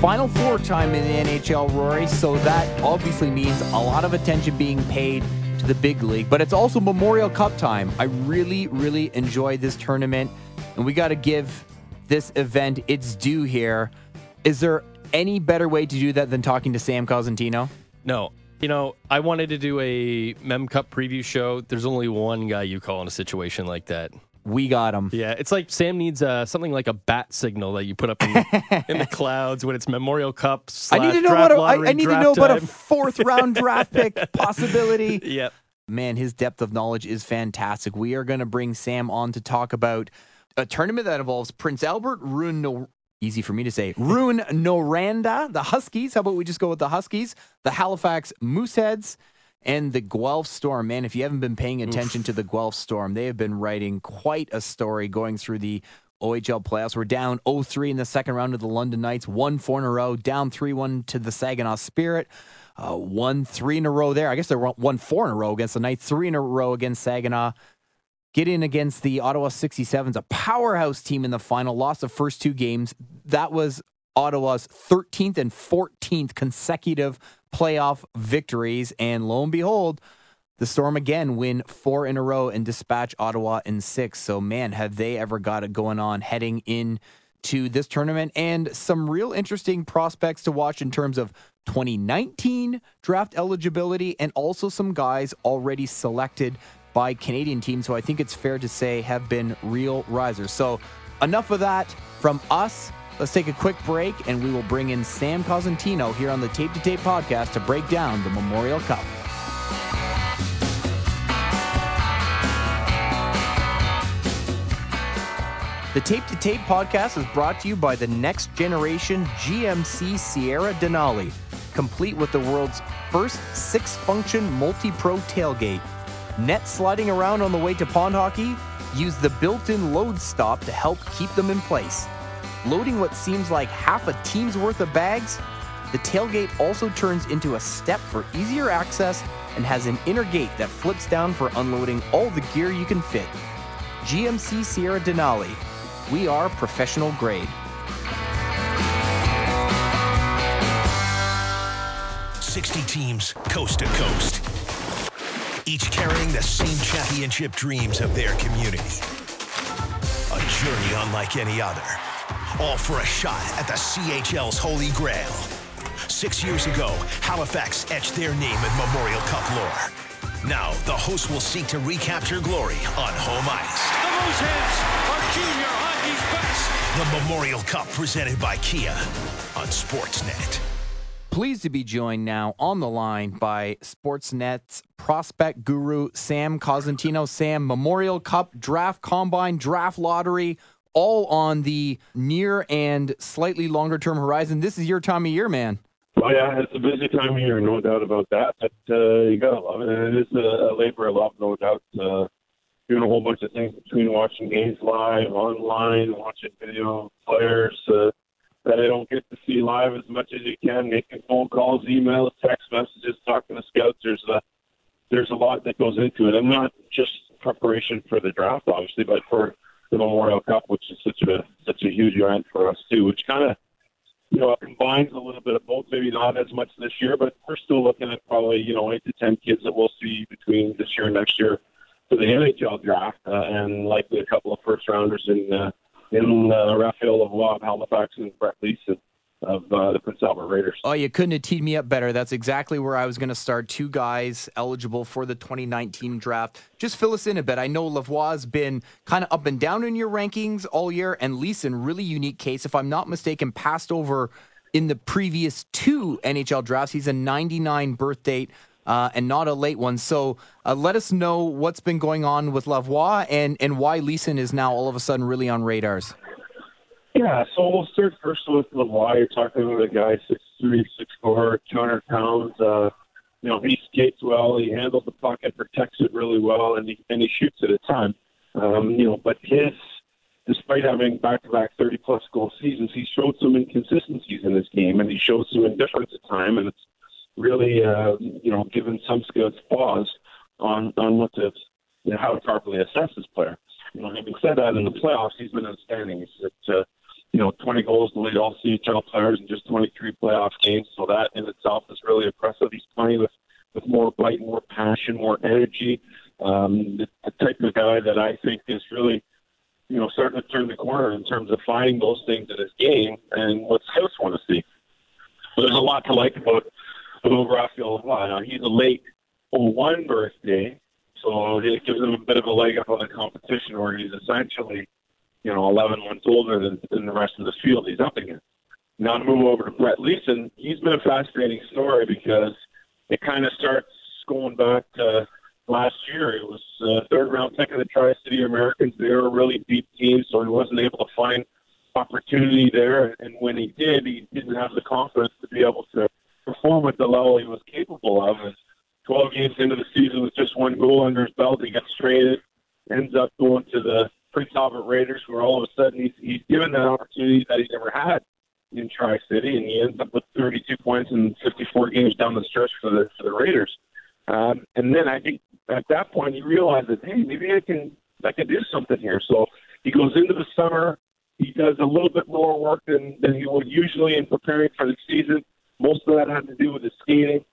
Final Four time in the NHL, Rory. So that obviously means a lot of attention being paid to the big league, but it's also Memorial Cup time. I really, really enjoy this tournament, and we got to give this event its due here. Is there any better way to do that than talking to Sam Cosentino? No. You know, I wanted to do a Mem Cup preview show. There's only one guy you call in a situation like that. We got him. Yeah, it's like Sam needs uh, something like a bat signal that you put up in, in the clouds when it's Memorial Cup. I need to know what about a, lottery, I, I need to know about a fourth round draft pick possibility. Yep. Man, his depth of knowledge is fantastic. We are going to bring Sam on to talk about a tournament that involves Prince Albert, Rouyn no easy for me to say, Rouyn Noranda, the Huskies. How about we just go with the Huskies, the Halifax Mooseheads, and the Guelph Storm. Man, if you haven't been paying attention to the Guelph Storm, they have been writing quite a story going through the OHL playoffs. We're down 0-3 in the second round of the London Knights, won four in a row, down 3-1 to the Saginaw Spirit. Uh, won three in a row there. I guess they won four in a row against the Knights, three in a row against Saginaw. Get in against the Ottawa 67s, a powerhouse team in the final. Lost the first two games. That was Ottawa's 13th and 14th consecutive playoff victories. And lo and behold, the Storm again win four in a row and dispatch Ottawa in six. So, man, have they ever got it going on heading in to this tournament and some real interesting prospects to watch in terms of 2019 draft eligibility and also some guys already selected by Canadian teams who I think it's fair to say have been real risers. So, enough of that from us. Let's take a quick break and we will bring in Sam Cosentino here on the Tape to Tape podcast to break down the Memorial Cup. The Tape to Tape podcast is brought to you by the next generation GMC Sierra Denali, complete with the world's first six function multi pro tailgate. Net sliding around on the way to pond hockey? Use the built in load stop to help keep them in place. Loading what seems like half a team's worth of bags? The tailgate also turns into a step for easier access and has an inner gate that flips down for unloading all the gear you can fit. GMC Sierra Denali. We are professional grade. Sixty teams, coast to coast, each carrying the same championship dreams of their community. A journey unlike any other, all for a shot at the CHL's Holy Grail. Six years ago, Halifax etched their name in Memorial Cup lore. Now, the hosts will seek to recapture glory on home ice. The Mooseheads are junior hockey's best. The Memorial Cup presented by Kia on Sportsnet. Pleased to be joined now on the line by Sportsnet's prospect guru, Sam Cosentino. Sam, Memorial Cup, Draft Combine, Draft Lottery, all on the near and slightly longer term horizon. This is your time of year, man. Oh yeah, it's a busy time of year, no doubt about that. But uh, you gotta love it, and it is a, a labor of love, no doubt. Uh, doing a whole bunch of things between watching games live, online, watching video players uh, that I don't get to see live as much as you can, making phone calls, emails, text messages, talking to scouts. There's a there's a lot that goes into it, and not just preparation for the draft, obviously, but for the Memorial Cup, which is such a such a huge event for us too, which kind of you know, combines a little bit of both. Maybe not as much this year, but we're still looking at probably you know eight to ten kids that we'll see between this year and next year for the NHL draft, uh, and likely a couple of first rounders in uh, in uh, Raphael Lavoie Halifax and Brett Leason of uh, the Prince Albert Raiders. Oh, you couldn't have teed me up better. That's exactly where I was going to start. Two guys eligible for the 2019 draft. Just fill us in a bit. I know Lavoie's been kind of up and down in your rankings all year, and Leason, really unique case. If I'm not mistaken, passed over in the previous two NHL drafts. He's a 99 birth date. Uh, and not a late one. So uh, let us know what's been going on with Lavoie and, and why Leason is now all of a sudden really on radars. Yeah, so we'll start first with Lavoie. You're talking about a guy six three, six four, two hundred pounds. Uh, you know, he skates well. He handles the puck and protects it really well, and he and he shoots it a ton. Um, you know, but his, despite having back-to-back thirty-plus goal seasons, he showed some inconsistencies in his game, and he showed some indifference at time, and it's really, uh, you know, given some scouts pause on on what to, you know, how to properly assess this player. You know, having said that, in the playoffs, he's been outstanding. He's at uh, you know, 20 goals to lead all CHL players in just 23 playoff games. So that in itself is really impressive. He's playing with, with more bite, more passion, more energy. Um, the, the type of guy that I think is really, you know, starting to turn the corner in terms of finding those things in his game and what scouts want to see. So there's a lot to like about, about Raphael Now, he's a late 01 birthday, so it gives him a bit of a leg up on the competition where he's essentially – you know, 11 months older than, than the rest of the field he's up against. Now to move over to Brett Leason, he's been a fascinating story because it kind of starts going back to last year. It was uh, third round pick of the Tri City Americans. They were a really deep team, so he wasn't able to find opportunity there. And when he did, he didn't have the confidence to be able to perform at the level he was capable of. And 12 games into the season with just one goal under his belt, he gets traded, ends up going to the Prince Albert Raiders, where all of a sudden he's, he's given that opportunity that he never had in Tri City, and he ends up with 32 points in 54 games down the stretch for the for the Raiders. Um, and then I think at that point he realizes, hey, maybe I can I can do something here. So he goes into the summer. He does a little bit more work than, than he would usually in preparing for the season. Most of that had to do with his skating.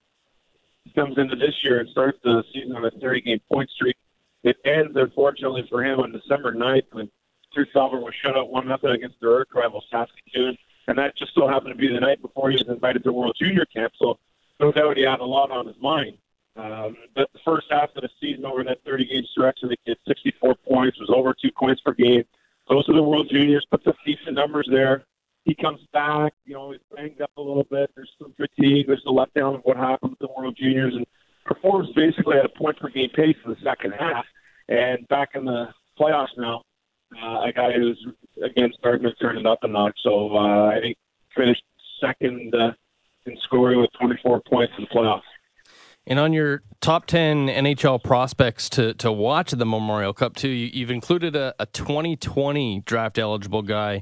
He comes into this year and starts the season on a 30 game point streak. It ends, unfortunately for him, on December 9th when Truth Albert was shut out 1 nothing against their earth rival Saskatoon. And that just so happened to be the night before he was invited to World Junior Camp. So no doubt he had a lot on his mind. Um, but the first half of the season over that 30 game stretch, I think he had 64 points, was over two points per game. Those are the World Juniors, put some decent numbers there. He comes back, you know, he's banged up a little bit. There's some fatigue. There's the letdown of what happened with the World Juniors and performs basically at a point per game pace in the second half. And back in the playoffs now, uh, a guy who's again starting to turn it up a notch. So uh, I think finished second uh, in scoring with 24 points in the playoffs. And on your top 10 NHL prospects to, to watch at the Memorial Cup, too, you, have included a, a, 2020 draft eligible guy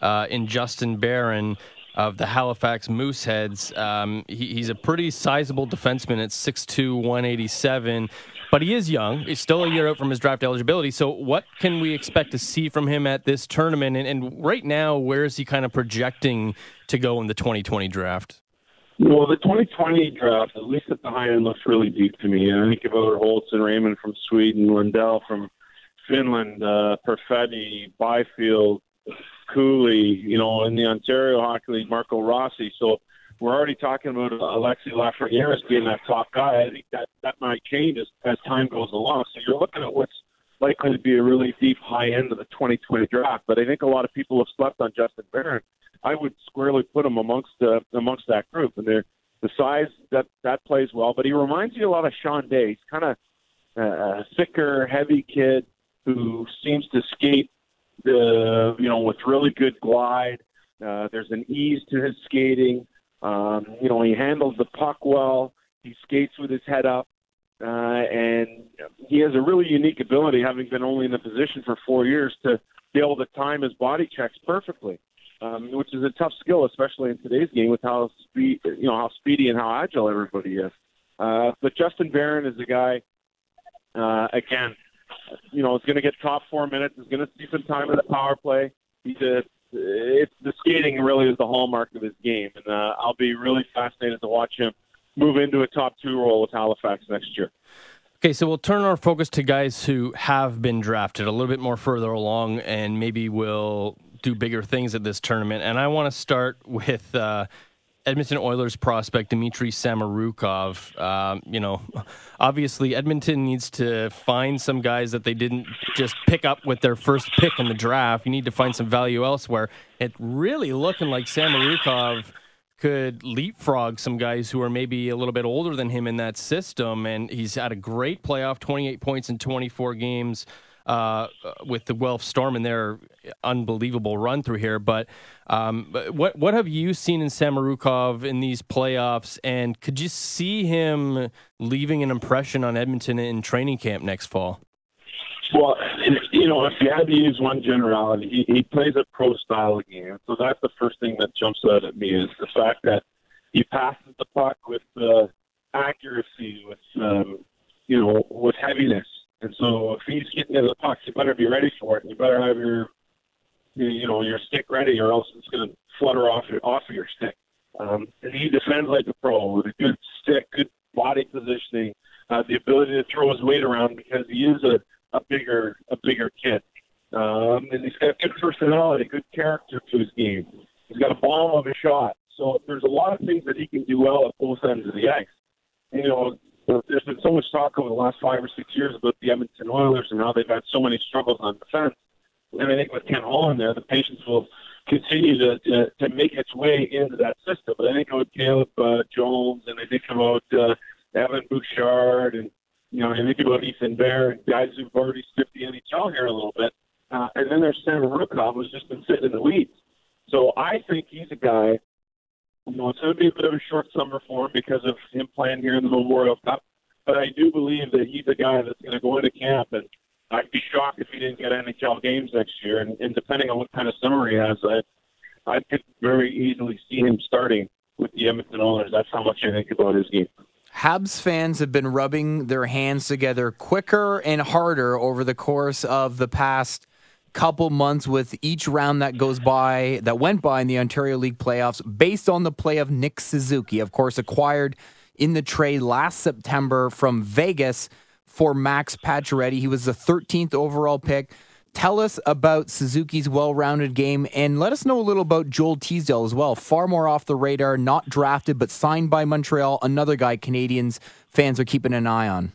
uh, in Justin Barron of the Halifax Mooseheads. Um, he, he's a pretty sizable defenseman at 6'2, 187 but he is young. He's still a year out from his draft eligibility. So, what can we expect to see from him at this tournament? And, and right now, where is he kind of projecting to go in the 2020 draft? Well, the 2020 draft, at least at the high end, looks really deep to me. And I think about Holtz and Raymond from Sweden, Lundell from Finland, uh, Perfetti, Byfield, Cooley, you know, in the Ontario Hockey League, Marco Rossi. So we're already talking about Alexi Lafreniere being that top guy. I think that that might change as, as time goes along. So you're looking at what's likely to be a really deep high end of the 2020 draft. But I think a lot of people have slept on Justin Barron. I would squarely put him amongst uh, amongst that group, and they're the size that that plays well. But he reminds me a lot of Sean Day. He's kind of a thicker, heavy kid who seems to skate the you know with really good glide. Uh, there's an ease to his skating. Um, you know, he handles the puck well. He skates with his head up, uh, and he has a really unique ability, having been only in the position for four years, to be able to time his body checks perfectly, um, which is a tough skill, especially in today's game with how speed, you know, how speedy and how agile everybody is. Uh, but Justin Barron is a guy, uh, again, you know, is going to get top four minutes, is going to see some time in the power play. He's a it's the skating really is the hallmark of his game, and uh, I'll be really fascinated to watch him move into a top two role with Halifax next year. Okay, so we'll turn our focus to guys who have been drafted a little bit more further along, and maybe will do bigger things at this tournament. And I want to start with uh, Edmonton Oilers prospect Dmitry Samorukov. Um, you know, obviously Edmonton needs to find some guys that they didn't just pick up with their first pick in the draft. You need to find some value elsewhere. It really looking like Samorukov could leapfrog some guys who are maybe a little bit older than him in that system. And he's had a great playoff, 28 points in 24 games uh, with the Guelph Storm and their unbelievable run through here. But um, what what have you seen in Samorukov in these playoffs, and could you see him leaving an impression on Edmonton in training camp next fall? Well, you know, if you had to use one generality, he, he plays a pro style game. So that's the first thing that jumps out at me is the fact that he passes the puck with uh, accuracy, with um, you know, with heaviness. And so if he's getting to the puck, you better be ready for it. You better have your you know your stick ready, or else it's going to flutter off off of your stick. Um, and he defends like a pro with a good stick, good body positioning, uh, the ability to throw his weight around because he is a, a bigger a bigger kid. Um, and he's got good personality, good character to his game. He's got a bomb of a shot. So there's a lot of things that he can do well at both ends of the ice. You know, there's been so much talk over the last five or six years about the Edmonton Oilers and how they've had so many struggles on defense. And I think with Ken Holland there, the patience will continue to, to, to make its way into that system. But I think about Caleb uh, Jones and I think about uh, Evan Bouchard and, you know, I think about Ethan Bear and guys who've already skipped the NHL here a little bit. Uh, and then there's Samorukov, who's just been sitting in the weeds. So I think he's a guy you know, it's going to be a bit of a short summer for him because of him playing here in the Memorial Cup. But I do believe that he's a guy that's going to go into camp, and I'd be shocked if he didn't get NHL games next year. And, and depending on what kind of summer he has, I, I could very easily see him starting with the Edmonton Oilers. That's how much I think about his game. Habs fans have been rubbing their hands together quicker and harder over the course of the past couple months with each round that goes by that went by in the Ontario League playoffs based on the play of Nick Suzuki, of course, acquired in the trade last September from Vegas for Max Pacioretty. He was the 13th overall pick. Tell us about Suzuki's well rounded game and let us know a little about Joel Teasdale as well. Far more off the radar, not drafted, but signed by Montreal. Another guy Canadiens fans are keeping an eye on.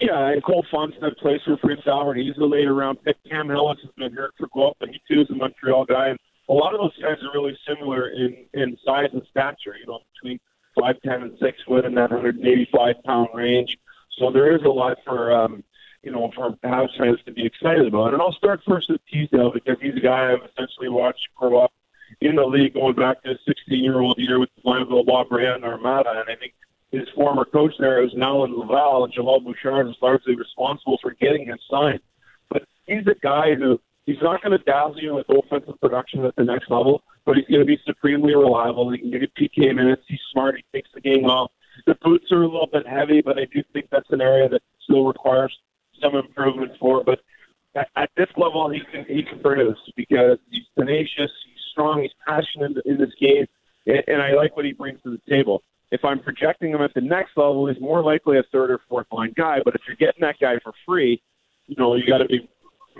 Yeah, and Cole Fonstad plays for Prince Albert. He's a later round pick. Cam Hillis has been hurt for Guelph, but he too is a Montreal guy. And a lot of those guys are really similar in in size and stature. You know, between five ten and six foot in that 185 pound range. So there is a lot for um, you know for Habs fans to be excited about. And I'll start first with Teasdale because he's a guy I've essentially watched grow up in the league, going back to 16 year old year with the Blainville Boisbriand Armada, and I think his former coach there is now in Laval, and Joël Bouchard is largely responsible for getting him signed. But he's a guy who he's not going to dazzle you with offensive production at the next level, but he's going to be supremely reliable. He can give you PK minutes. He's smart. He takes the game off. The boots are a little bit heavy, but I do think that's an area that still requires some improvement for. But at, at this level, he can he can produce because he's tenacious, he's strong, he's passionate in, in this game, and, and I like what he brings to the table if I'm projecting him at the next level, he's more likely a third or fourth line guy. But if you're getting that guy for free, you know you got to be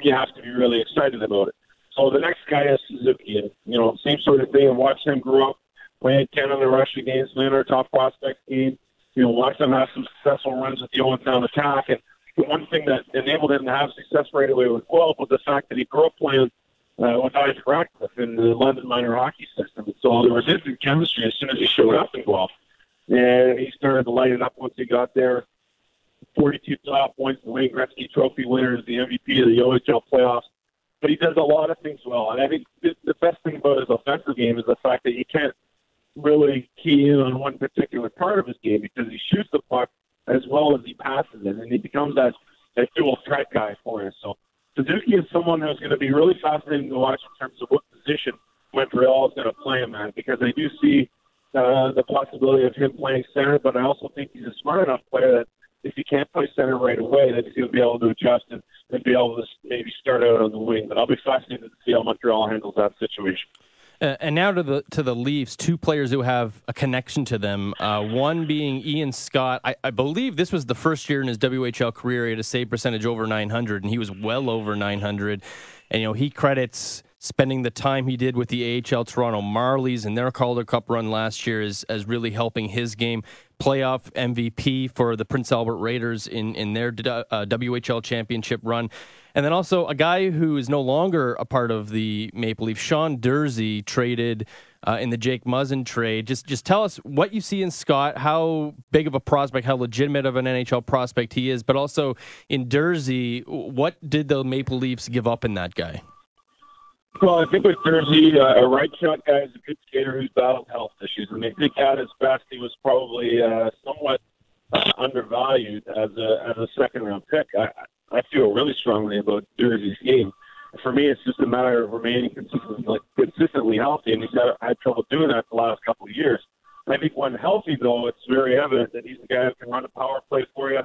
you have to be really excited about it. So the next guy is Suzuki, and you know same sort of thing. And watch him grow up, playing ten on the Russia games, playing our top prospect game. You know, watch him have some successful runs with the Owen attack. And the one thing that enabled him to have success right away with Guelph was the fact that he grew up playing uh, with Isaac Ratcliffe in the London minor hockey system. So there was instant chemistry as soon as he showed up in Guelph and he started to light it up once he got there. 42 top points, the Wayne Gretzky Trophy winners, the MVP of the OHL playoffs. But he does a lot of things well, and I think the best thing about his offensive game is the fact that he can't really key in on one particular part of his game because he shoots the puck as well as he passes it, and he becomes that that dual threat guy for us. So Suzuki is someone who's going to be really fascinating to watch in terms of what position Montreal is going to play him at because I do see uh, the possibility of him playing center, but I also think he's a smart enough player that if he can't play center right away, that he'll be able to adjust and, and be able to maybe start out on the wing. But I'll be fascinated to see how Montreal handles that situation. Uh, and now to the to the Leafs, two players who have a connection to them. Uh, one being Ian Scott. I, I, believe this was the first year in his WHL career he had a save percentage over 900, and he was well over 900. And you know he credits spending the time he did with the AHL Toronto Marlies in their Calder Cup run last year is, as really helping his game. Playoff MVP for the Prince Albert Raiders in, in their uh, WHL championship run. And then also a guy who is no longer a part of the Maple Leafs, Sean Durzi, traded uh, in the Jake Muzzin trade. Just just tell us what you see in Scott, how big of a prospect, how legitimate of an NHL prospect he is, but also in Durzi, what did the Maple Leafs give up in that guy? Well, I think with Durzi, uh, a right shot guy is a good skater who's battled health issues. I mean, think at his best, he was probably uh, somewhat uh, undervalued as a as a second round pick. I I feel really strongly about Durzi's game. For me, it's just a matter of remaining consistently like, consistently healthy, and he's had, had trouble doing that the last couple of years. I think when healthy, though, it's very evident that he's the guy who can run a power play for you.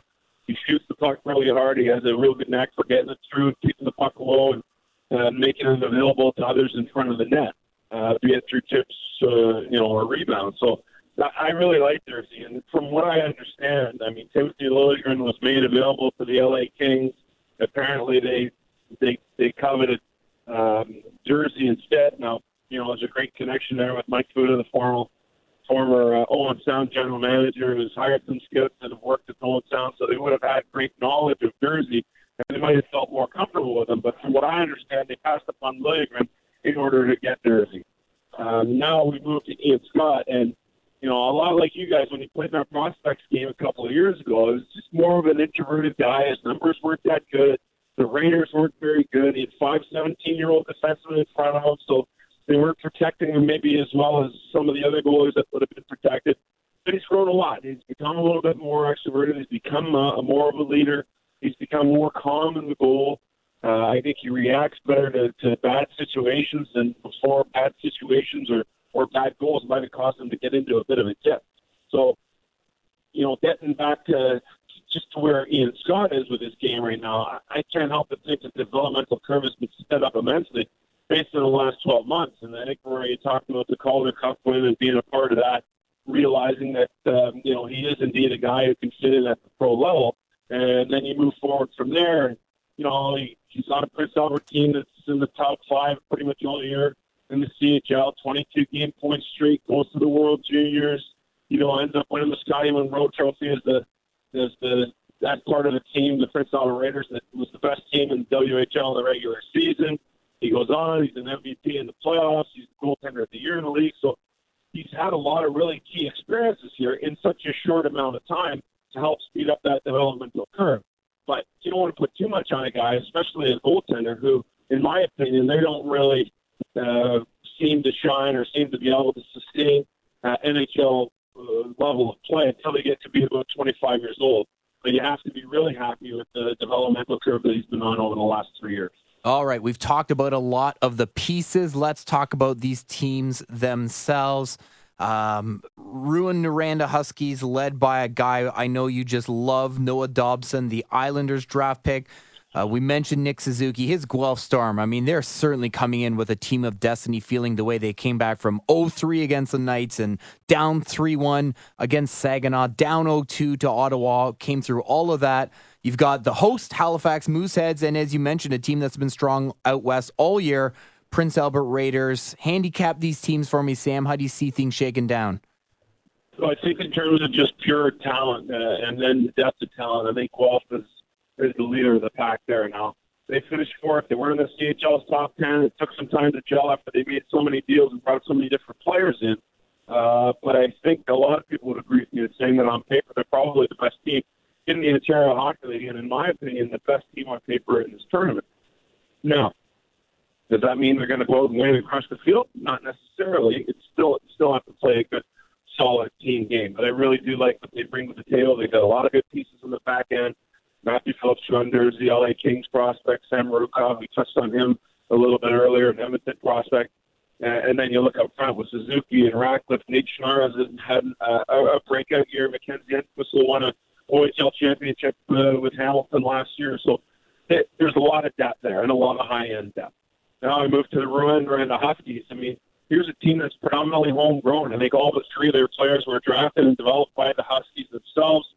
He shoots the puck really hard. He has a real good knack for getting it through, keeping the puck low, and uh, making them available to others in front of the net, uh, be it through tips, uh, you know, or rebounds. So I really like Durzi, and from what I understand, I mean Timothy Liljegren was made available to the LA Kings. Apparently, they they they coveted um, Durzi instead. Now, you know, there's a great connection there with Mike Futa, the former former uh, Owen Sound general manager, who's hired some scouts that have worked at Owen Sound, so they would have had great knowledge of Durzi, and they might have felt more comfortable with him. But from what I understand, they passed upon Liljegren in order to get Durzi. Um, now we move to Ian Scott, and you know, a lot like you guys when he played in our prospects game a couple of years ago. It was just more of an introverted guy. His numbers weren't that good. The Raiders weren't very good. He had five 17 year old defensemen in front of him, so they weren't protecting him maybe as well as some of the other goalies that would have been protected. But he's grown a lot. He's become a little bit more extroverted. He's become a, a more of a leader. He's become more calm in the goal. Uh, I think he reacts better to, to bad situations than before. Bad situations or, or bad goals might have caused him to get into a bit of a dip. So, you know, getting back to just to where Ian Scott is with his game right now, I can't help but think the developmental curve has been sped up immensely based on the last 12 months. And I think where you talked about the Calder Cup win and being a part of that, realizing that, um, you know, he is indeed a guy who can fit in at the pro level. And then you move forward from there. You know, he, he's on a Prince Albert team that's in the top five pretty much all year in the CHL, 22 game point streak, goes to the World Juniors, you know, ends up winning the Scotty Munro Trophy as the as the that part of the team, the Prince Albert Raiders, that was the best team in the WHL in the regular season. He goes on. He's an MVP in the playoffs. He's the goaltender of the year in the league. So he's had a lot of really key experiences here in such a short amount of time to help speed up that developmental curve. But you don't want to put too much on a guy, especially a goaltender who, in my opinion, they don't really uh, seem to shine or seem to be able to sustain uh, NHL uh, level of play until they get to be about 25 years old. But you have to be really happy with the developmental curve that he's been on over the last three years. All right, we've talked about a lot of the pieces. Let's talk about these teams themselves. Um, Rouyn-Noranda Huskies, led by a guy I know you just love, Noah Dobson, the Islanders draft pick. Uh, we mentioned Nick Suzuki, his Guelph Storm. I mean, they're certainly coming in with a team of destiny, feeling the way they came back from 0-3 against the Knights and down 3-1 against Saginaw, down 0-2 to Ottawa, came through all of that. You've got the host, Halifax Mooseheads, and as you mentioned, a team that's been strong out west all year, Prince Albert Raiders. Handicap these teams for me, Sam. How do you see things shaking down? So I think in terms of just pure talent uh, and then the depth of talent, I think Guelph is is the leader of the pack there now. They finished fourth. They weren't in the CHL's top 10. It took some time to gel after they made so many deals and brought so many different players in. Uh, but I think a lot of people would agree with me in saying that on paper they're probably the best team in the Ontario Hockey League, and in my opinion, the best team on paper in this tournament. Now, does that mean they're going to go out and win and crush the field? Not necessarily. It's still still have to play a good, solid team game. But I really do like what they bring to the table. They got a lot of good pieces in the back end. Matthew Phillips Schunders, the LA Kings prospect, Samorukov, we touched on him a little bit earlier, an Edmonton prospect. And then you look up front with Suzuki and Ratcliffe. Nate Schnarr has had uh, a breakout year. Mackenzie Entwistle won a OHL championship uh, with Hamilton last year. So it, there's a lot of depth there and a lot of high end depth. Now I move to the Rouyn-Noranda Huskies. I mean, here's a team that's predominantly homegrown. I think all but three of their players were drafted and developed by the Huskies themselves.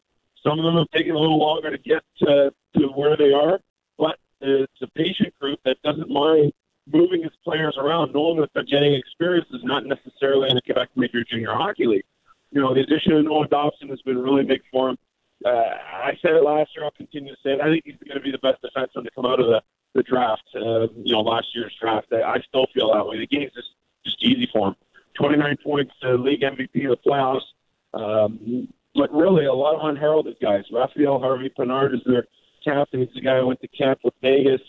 Some of them have taken a little longer to get to, to where they are, but it's a patient group that doesn't mind moving its players around, knowing that they're getting experience is not necessarily in the Quebec Major Junior Hockey League. You know, the addition of Noah Dobson has been really big for him. Uh, I said it last year. I'll continue to say it. I think he's going to be the best defenseman to come out of the the draft. Uh, you know, last year's draft. I, I still feel that way. The game's just just easy for him. 29 points, uh, league MVP of the playoffs. Um, but really a lot of unheralded guys. Raphael Harvey Pinard is their captain. He's the guy who went to camp with Vegas.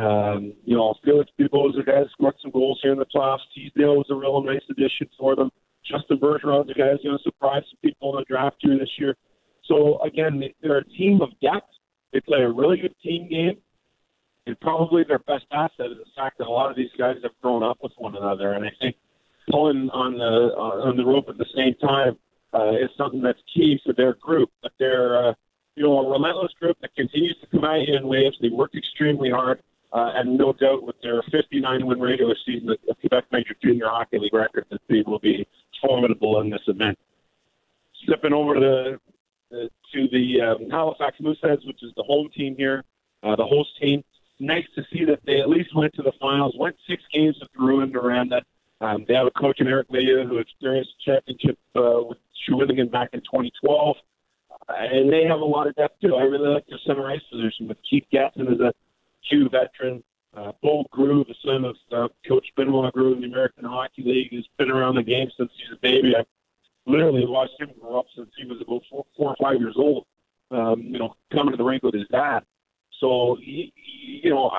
Um, you know, Felix is a guy who scored some goals here in the playoffs. Teasdale was a real nice addition for them. Justin Bergeron a guy who's going to surprise some people in the draft here this year. So again, they're a team of depth. They play a really good team game. And probably their best asset is the fact that a lot of these guys have grown up with one another. And I think pulling on the on the rope at the same time uh, is something that's key for their group. But they're, uh, you know, a relentless group that continues to come out in waves. They work extremely hard. uh, and no doubt with their 59 win regular season, the Quebec Major Junior Hockey League record, that they will be formidable in this event. Stepping over to the uh, to the um, Halifax Mooseheads, which is the home team here, uh, the host team. Nice to see that they at least went to the finals, went six games with Rouyn Noranda. Um, they have a coach in Eric Veilleux who experienced a championship uh, with Shawinigan back in 2012. Uh, and they have a lot of depth, too. I really like their center ice position with Keith Gatson as a Q veteran. Uh, Bo Groulx, the son of uh, Coach Benoit Groulx in the American Hockey League, has been around the game since he's a baby. I literally watched him grow up since he was about four, four or five years old. Um, you know, coming to the rink with his dad. So you know,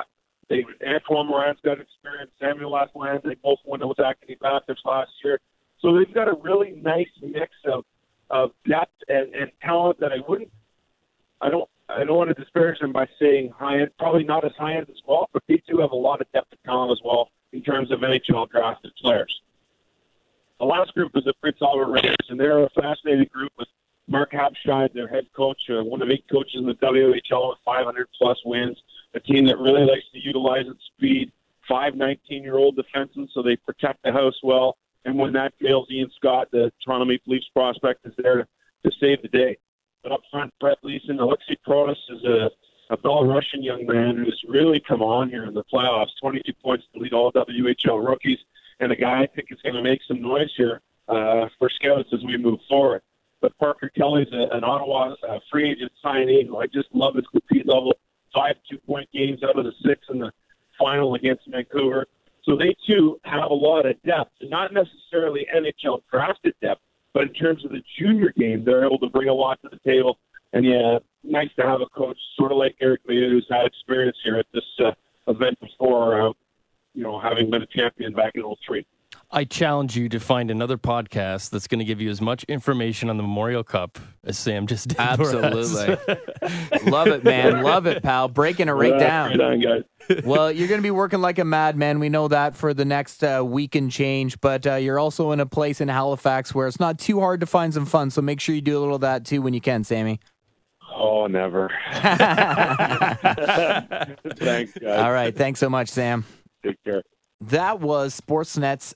they Antoine Morand's got experience. Samuel Lasland, they both went with Acadie Bathurst last year. So they've got a really nice mix of of depth and, and talent that I wouldn't. I don't. I don't want to disparage them by saying high end. Probably not as high end as well, but they do have a lot of depth of talent as well in terms of NHL drafted players. The last group is the Prince Albert Raiders, and they're a fascinating group with Mark Habscheid, their head coach, uh, one of eight coaches in the WHL with 500 plus wins. A team that really likes to utilize its speed. Five 19-year-old defensemen, so they protect the house well. And when that fails, Ian Scott, the Toronto Maple Leafs prospect, is there to, to save the day. But up front, Brett Leason, Alexei Protas is a, a Belarusian young man who's really come on here in the playoffs. 22 points to lead all WHL rookies, and a guy I think is going to make some noise here uh, for scouts as we move forward. But Parker Kelly's a, an Ottawa uh, free agent signing. Who I just love his compete level. Five two-point games out of the six in the final against Vancouver. So they too have a lot of depth, not necessarily NHL drafted depth, but in terms of the junior game, they're able to bring a lot to the table. And yeah, nice to have a coach sort of like Eric Veilleux who's had experience here at this uh, event before, uh, you know, having been a champion back in 03. I challenge you to find another podcast that's going to give you as much information on the Memorial Cup as Sam just did. Absolutely. Love it, man. Love it, pal. Breaking it right Yeah, down. Right on, guys. well, you're going to be working like a madman. We know that for the next uh, week and change, but uh, you're also in a place in Halifax where it's not too hard to find some fun. So make sure you do a little of that too when you can, Sammy. Oh, never. Thanks, guys. All right. Thanks so much, Sam. Take care. That was Sportsnet's.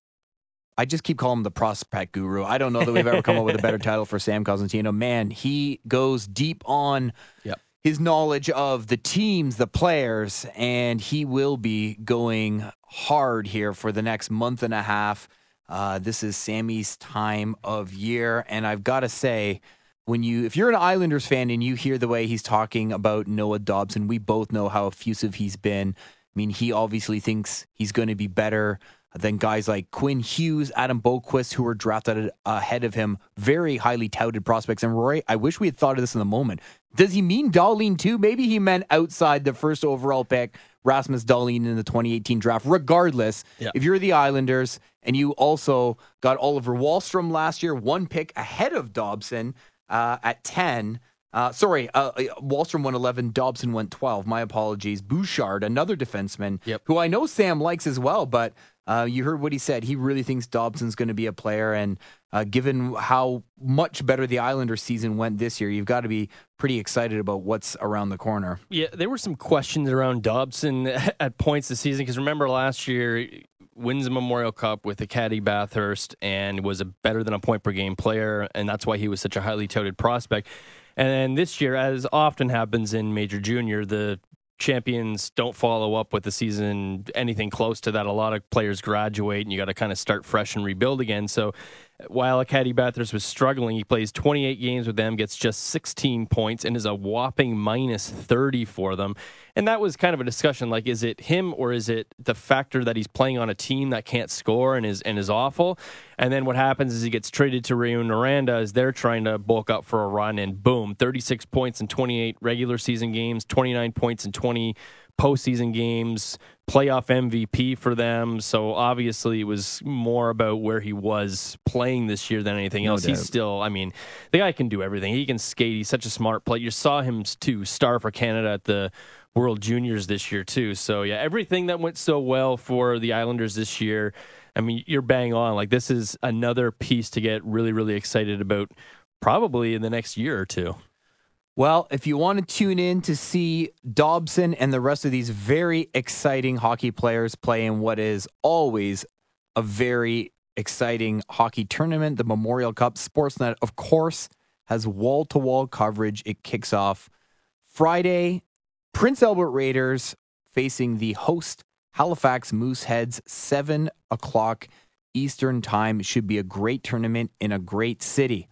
I just keep calling him the prospect guru. I don't know that we've ever come up with a better title for Sam Cosentino. Man, he goes deep on Yep. his knowledge of the teams, the players, and he will be going hard here for the next month and a half. Uh, this is Sammy's time of year, and I've got to say, when you if you're an Islanders fan and you hear the way he's talking about Noah Dobson, we both know how effusive he's been. I mean, he obviously thinks he's going to be better than guys like Quinn Hughes, Adam Boqvist, who were drafted ahead of him. Very highly touted prospects. And Roy, I wish we had thought of this in the moment. Does he mean Dahlin too? Maybe he meant outside the first overall pick, Rasmus Dahlin in the 2018 draft. Regardless, Yeah. if you're the Islanders and you also got Oliver Wahlstrom last year, one pick ahead of Dobson uh, at 10. Uh, sorry, uh, Wahlstrom went 11, Dobson went 12. My apologies. Bouchard, another defenseman, Yep. who I know Sam likes as well, but uh, you heard what he said. He really thinks Dobson's going to be a player. And uh, given how much better the Islanders season went this year, you've got to be pretty excited about what's around the corner. Yeah, there were some questions around Dobson at points this season because remember last year wins the Memorial Cup with Acadie Bathurst and was a better than a point per game player, and that's why he was such a highly touted prospect. And then this year, as often happens in Major Junior, the champions don't follow up with the season anything close to that. A lot of players graduate, and you got to kind of start fresh and rebuild again. So while Acadie Bathurst was struggling, he plays 28 games with them, gets just 16 points, and is a whopping minus 30 for them. And that was kind of a discussion like, is it him or is it the factor that he's playing on a team that can't score and is and is awful? And then what happens is he gets traded to Rouyn Noranda as they're trying to bulk up for a run, and boom, 36 points in 28 regular season games, 29 points in 20 postseason games, playoff MVP for them. So obviously, it was more about where he was playing this year than anything else. He's still, I mean, the guy can do everything. He can skate. He's such a smart player. You saw him to star for Canada at the World Juniors this year too. So yeah, everything that went so well for the Islanders this year. I mean, you're bang on. Like this is another piece to get really, really excited about. Probably in the next year or two. Well, if you want to tune in to see Dobson and the rest of these very exciting hockey players play in what is always a very exciting hockey tournament, the Memorial Cup, Sportsnet, of course, has wall to wall coverage. It kicks off Friday. Prince Albert Raiders facing the host Halifax Mooseheads, 7 o'clock Eastern Time. Should be a great tournament in a great city.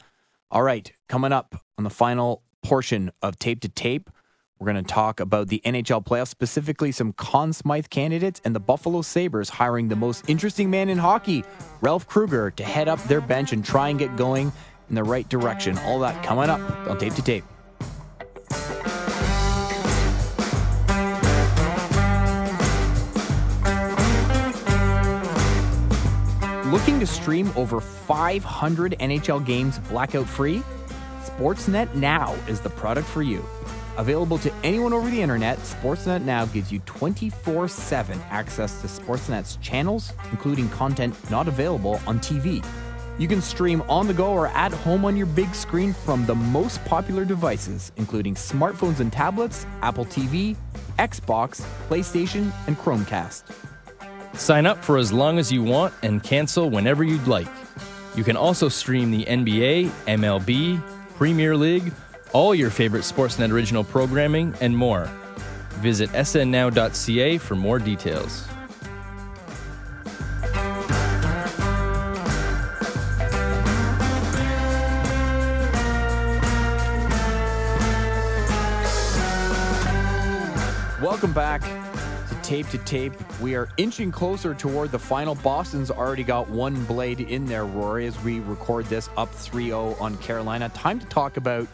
All right, coming up on the final portion of Tape to Tape, we're going to talk about the NHL playoffs, specifically some Conn Smythe candidates and the Buffalo Sabres hiring the most interesting man in hockey, Ralph Krueger, to head up their bench and try and get going in the right direction. All that coming up on Tape to Tape. Looking to stream over 500 NHL games blackout free? Sportsnet Now is the product for you. Available to anyone over the internet, Sportsnet Now gives you 24 7 access to Sportsnet's channels, including content not available on TV. You can stream on the go or at home on your big screen from the most popular devices, including smartphones and tablets, Apple TV, Xbox, PlayStation, and Chromecast. Sign up for as long as you want and cancel whenever you'd like. You can also stream the NBA, MLB, Premier League, all your favorite Sportsnet original programming, and more. Visit snnow.ca for more details. Welcome back Tape to Tape. We are inching closer toward the final. Boston's already got one blade in there, Rory, as we record this up 3 0 on Carolina. Time to talk about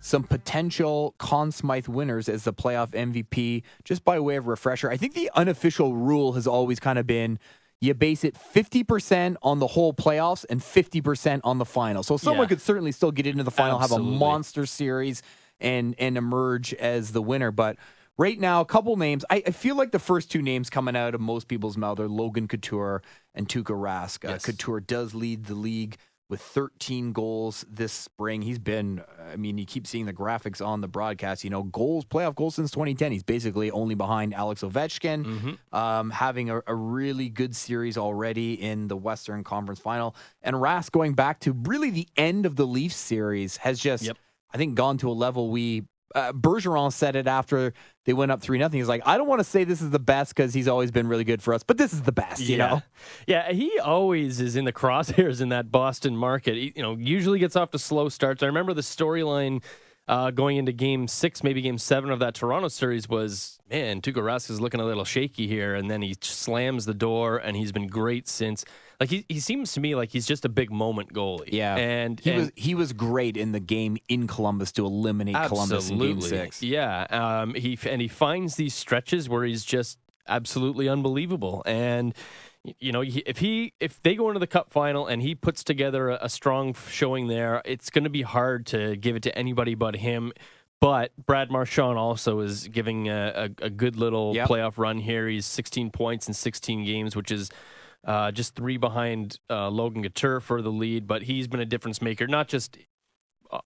some potential Conn Smythe winners as the playoff MVP. Just by way of refresher, I think the unofficial rule has always kind of been you base it 50% on the whole playoffs and 50% on the final. So someone Yeah. could certainly still get into the final, Absolutely. have a monster series and and emerge as the winner. But right now, a couple names. I, I feel like the first two names coming out of most people's mouth are Logan Couture and Tuukka Rask. Uh, Couture does lead the league with 13 goals this spring. He's been, I mean, you keep seeing the graphics on the broadcast. You know, goals, playoff goals since 2010. He's basically only behind Alex Ovechkin, um, having a, a really good series already in the Western Conference Final. And Rask going back to really the end of the Leafs series has just, Yep. I think, gone to a level we. Uh, Bergeron said it after they went up three nothing. He's like, I don't want to say this is the best because he's always been really good for us, but this is the best. You know, Yeah, he always is in the crosshairs in that Boston market. He, you know, usually gets off to slow starts. I remember the storyline uh, going into Game Six, maybe Game Seven of that Toronto series was, man, Tuukka Rask is looking a little shaky here, and then he slams the door, and he's been great since. Like he, he seems to me like he's just a big moment goalie. Yeah, and he and- was he was great in the game in Columbus to eliminate Columbus in Game Six. Yeah, um, he and he finds these stretches where he's just absolutely unbelievable. And you know, if he if they go into the Cup final and he puts together a, a strong showing there, it's going to be hard to give it to anybody but him. But Brad Marchand also is giving a, a, a good little Yep. playoff run here. He's 16 points in 16 games, which is uh, just three behind uh, Logan Couture for the lead. But he's been a difference maker, not just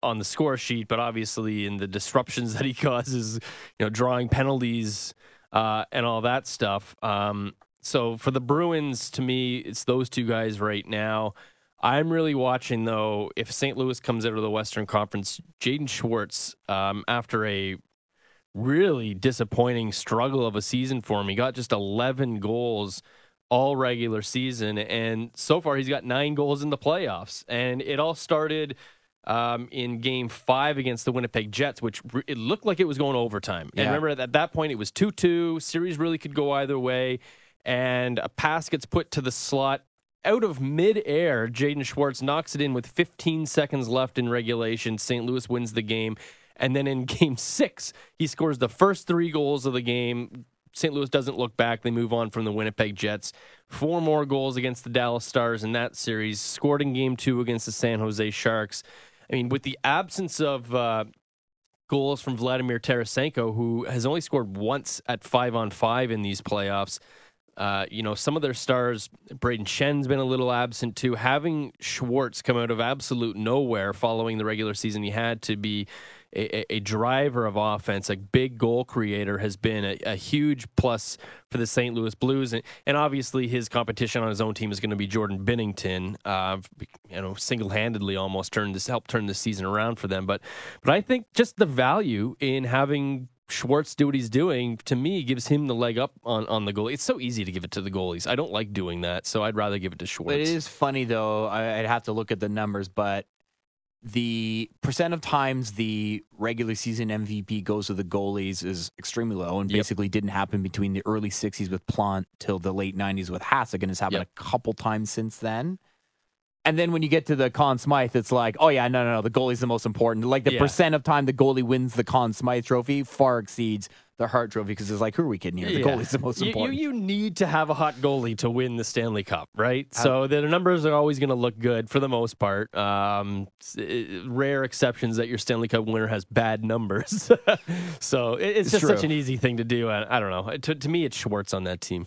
on the score sheet, but obviously in the disruptions that he causes, you know, drawing penalties uh, and all that stuff. Um, so for the Bruins, to me, it's those two guys right now. I'm really watching though if St. Louis comes out of the Western Conference, Jaden Schwartz, um, after a really disappointing struggle of a season for him, he got just 11 goals all regular season, and so far he's got nine goals in the playoffs, and it all started um, in Game Five against the Winnipeg Jets, which re- it looked like it was going overtime. And remember at that point it was two-two. Series really could go either way, and a pass gets put to the slot. Out of midair, Jaden Schwartz knocks it in with 15 seconds left in regulation. St. Louis wins the game. And then in game six, he scores the first three goals of the game. St. Louis doesn't look back. They move on from the Winnipeg Jets. Four more goals against the Dallas Stars in that series. Scored in game two against the San Jose Sharks. I mean, with the absence of uh, goals from Vladimir Tarasenko, who has only scored once at five on five in these playoffs. Uh, you know, some of their stars, Brayden Schenn's been a little absent too. Having Schwartz come out of absolute nowhere following the regular season he had to be a, a driver of offense, a big goal creator, has been a, a huge plus for the St. Louis Blues. And, and obviously, his competition on his own team is going to be Jordan Binnington. Uh, you know, single handedly almost turned this helped turn the season around for them. But but I think just the value in having Schwartz do what he's doing to me gives him the leg up on, on the goalie. It's so easy to give it to the goalies. I don't like doing that, so I'd rather give it to Schwartz. It is funny though. I'd have to look at the numbers, but the percent of times the regular season MVP goes to the goalies is extremely low, and Yep. basically didn't happen between the early '60s with Plante till the late '90s with Hasek, and it's happened Yep. a couple times since then. And then when you get to the Conn Smythe, it's like, oh yeah, no, no, no, the goalie's the most important. Like the Yeah. percent of time the goalie wins the Conn Smythe Trophy far exceeds the Hart Trophy because it's like, who are we kidding here? The Yeah. goalie's the most important. You, you need to have a hot goalie to win the Stanley Cup, right? so the numbers are always going to look good for the most part. Um, rare exceptions that your Stanley Cup winner has bad numbers. so it, it's It's just such an easy thing to do. I, I don't know. To, to me, it's Schwartz on that team.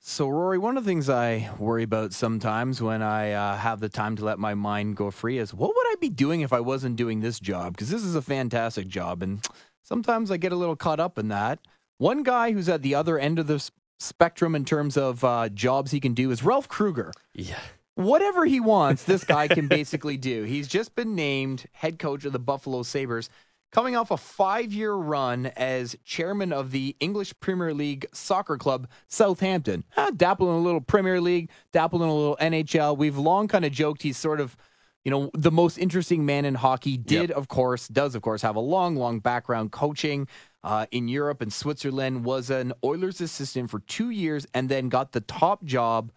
So, Rory, one of the things I worry about sometimes when I uh, have the time to let my mind go free is what would I be doing if I wasn't doing this job? Because this is a fantastic job. And sometimes I get a little caught up in that. One guy who's at the other end of the spectrum in terms of uh, jobs he can do is Ralph Krueger. Yeah. Whatever he wants, this guy can basically do. He's just been named head coach of the Buffalo Sabres, coming off a five year run as chairman of the English Premier League soccer club, Southampton. Ah, dabble in a little Premier League, dabble in a little NHL. We've long kind of joked he's sort of. You know, the most interesting man in hockey did, of course, does, of course, have a long, long background coaching uh, in Europe and Switzerland, was an Oilers assistant for two years, and then got the top job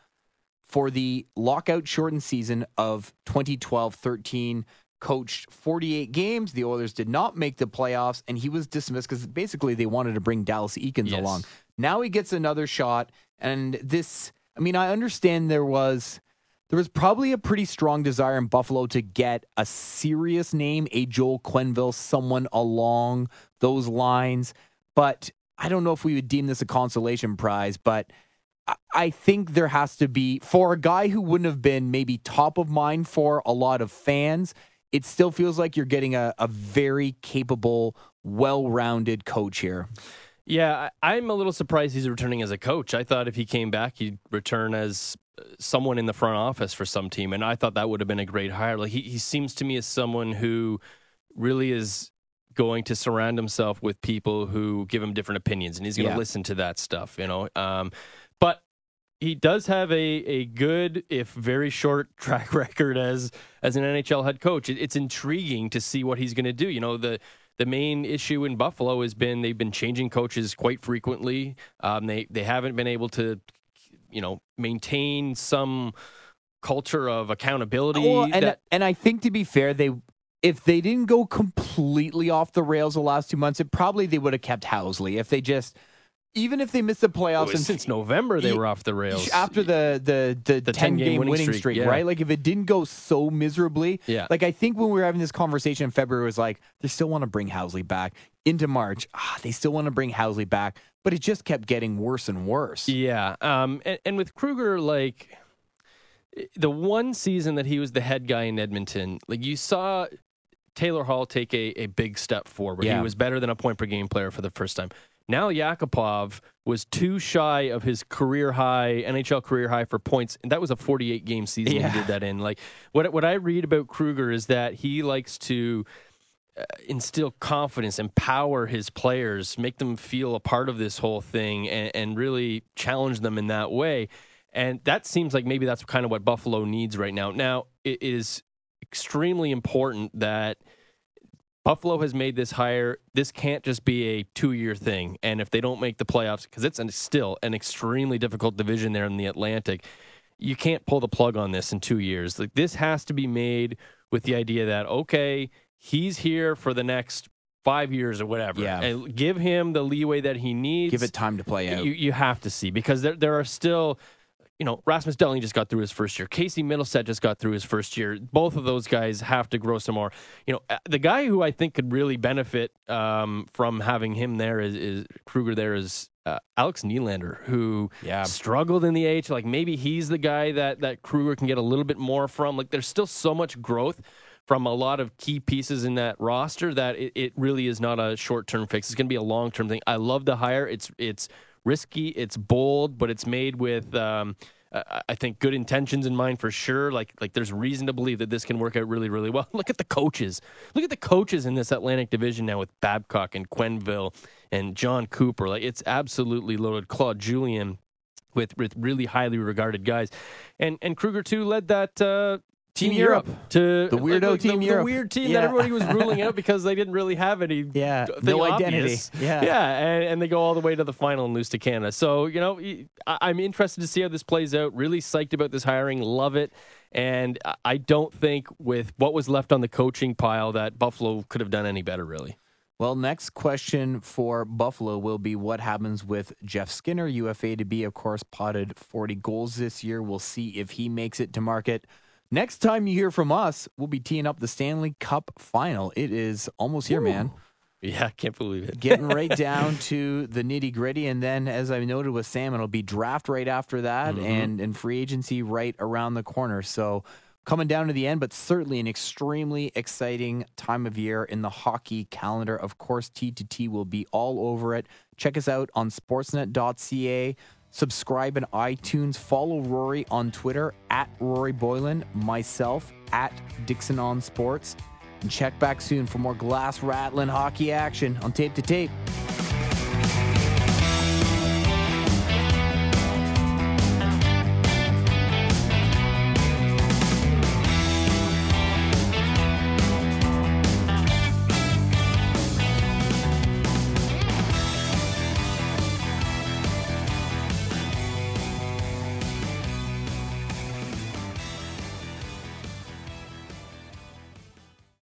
for the lockout shortened season of 2012 13. Coached 48 games. The Oilers did not make the playoffs, and he was dismissed because basically they wanted to bring Dallas Eakins Yes. along. Now he gets another shot, and this, I mean, I understand there was. There was probably a pretty strong desire in Buffalo to get a serious name, a Joel Quenneville, someone along those lines. But I don't know if we would deem this a consolation prize, but I- think there has to be for a guy who wouldn't have been maybe top of mind for a lot of fans. It still feels like you're getting a, a very capable, well-rounded coach here. Yeah, I'm a little surprised he's returning as a coach. I thought if he came back, he'd return as someone in the front office for some team, and I thought that would have been a great hire. Like he, he seems to me as someone who really is going to surround himself with people who give him different opinions, and he's going to Yeah. listen to that stuff. You know, um, but he does have a, a good, if very short, track record as as an NHL head coach. It, it's intriguing to see what he's going to do. You know, the the main issue in Buffalo has been they've been changing coaches quite frequently. Um, they they haven't been able to, you know, maintain some culture of accountability. Well, and that, and I think to be fair, they if they didn't go completely off the rails the last two months, it probably they would have kept Housley. If they just even if they missed the playoffs and since November they Ye- were off the rails after the the the, The 10 game winning, streak, streak, yeah. right? Like if it didn't go so miserably, Yeah. Like I think when we were having this conversation in February, it was like they still want to bring Housley back into March. Ah, they still want to bring Housley back, but it just kept getting worse and worse. Yeah, um, and, and with Krueger, like the one season that he was the head guy in Edmonton, like you saw Taylor Hall take a, a big step forward. Yeah. He was better than a point per game player for the first time. Now Yakupov was too shy of his career high NHL career high for points, and that was a 48 game season Yeah. he did that in. Like what what I read about Krueger is that he likes to uh, instill confidence, empower his players, make them feel a part of this whole thing, and, and really challenge them in that way. And that seems like maybe that's kind of what Buffalo needs right now. Now, it is extremely important that Buffalo has made this hire. This can't just be a two year thing. And if they don't make the playoffs, because it's an, still an extremely difficult division there in the Atlantic, you can't pull the plug on this in two years. Like this has to be made with the idea that okay, he's here for the next five years or whatever. Yeah. and give him the leeway that he needs. Give it time to play out. You, you have to see because there there are still, you know, Rasmus Dahlin just got through his first year. Casey Mittelstadt just got through his first year. Both of those guys have to grow some more. You know, uh, the guy who I think could really benefit um, from having him there is, is Krueger. There is uh, Alex Nylander, who Yeah. struggled in the age. Like maybe he's the guy that that Krueger can get a little bit more from. Like there's still so much growth from a lot of key pieces in that roster that it, it really is not a short term fix. It's going to be a long term thing. I love the hire. It's it's risky, it's bold, but it's made with. Um, I think good intentions in mind for sure. Like like there's reason to believe that this can work out really really well. Look at the coaches. Look at the coaches in this Atlantic Division now with Babcock and Quenneville and John Cooper. Like it's absolutely loaded. Claude Julien with with really highly regarded guys, and and Krueger too led that uh, Team, Europe, to The weirdo like, like, Team the, Europe. The weird team Yeah. that everybody was ruling out because they didn't really have any Yeah, no obvious. identity. Yeah. yeah, and, and they go all the way to the final and lose to Canada. So you know, I- I'm interested to see how this plays out. Really psyched about this hiring. Love it. And I- I don't think with what was left on the coaching pile that Buffalo could have done any better. Really. Well, next question for Buffalo will be what happens with Jeff Skinner, UFA to be, of course, potted 40 goals this year. We'll see if he makes it to market. Next time you hear from us, we'll be teeing up the Stanley Cup final. It is almost here, man. Yeah, I can't believe it. Getting right down to the nitty gritty. And then, as I noted with Sam, it'll be draft right after that mm-hmm. and, and free agency right around the corner. So, coming down to the end, but certainly an extremely exciting time of year in the hockey calendar. Of course, T to T will be all over it. Check us out on sportsnet.ca. Subscribe in iTunes. Follow Rory on Twitter at Rory Boylen, myself at Dixon on Sports. And check back soon for more glass rattling hockey action on tape to tape.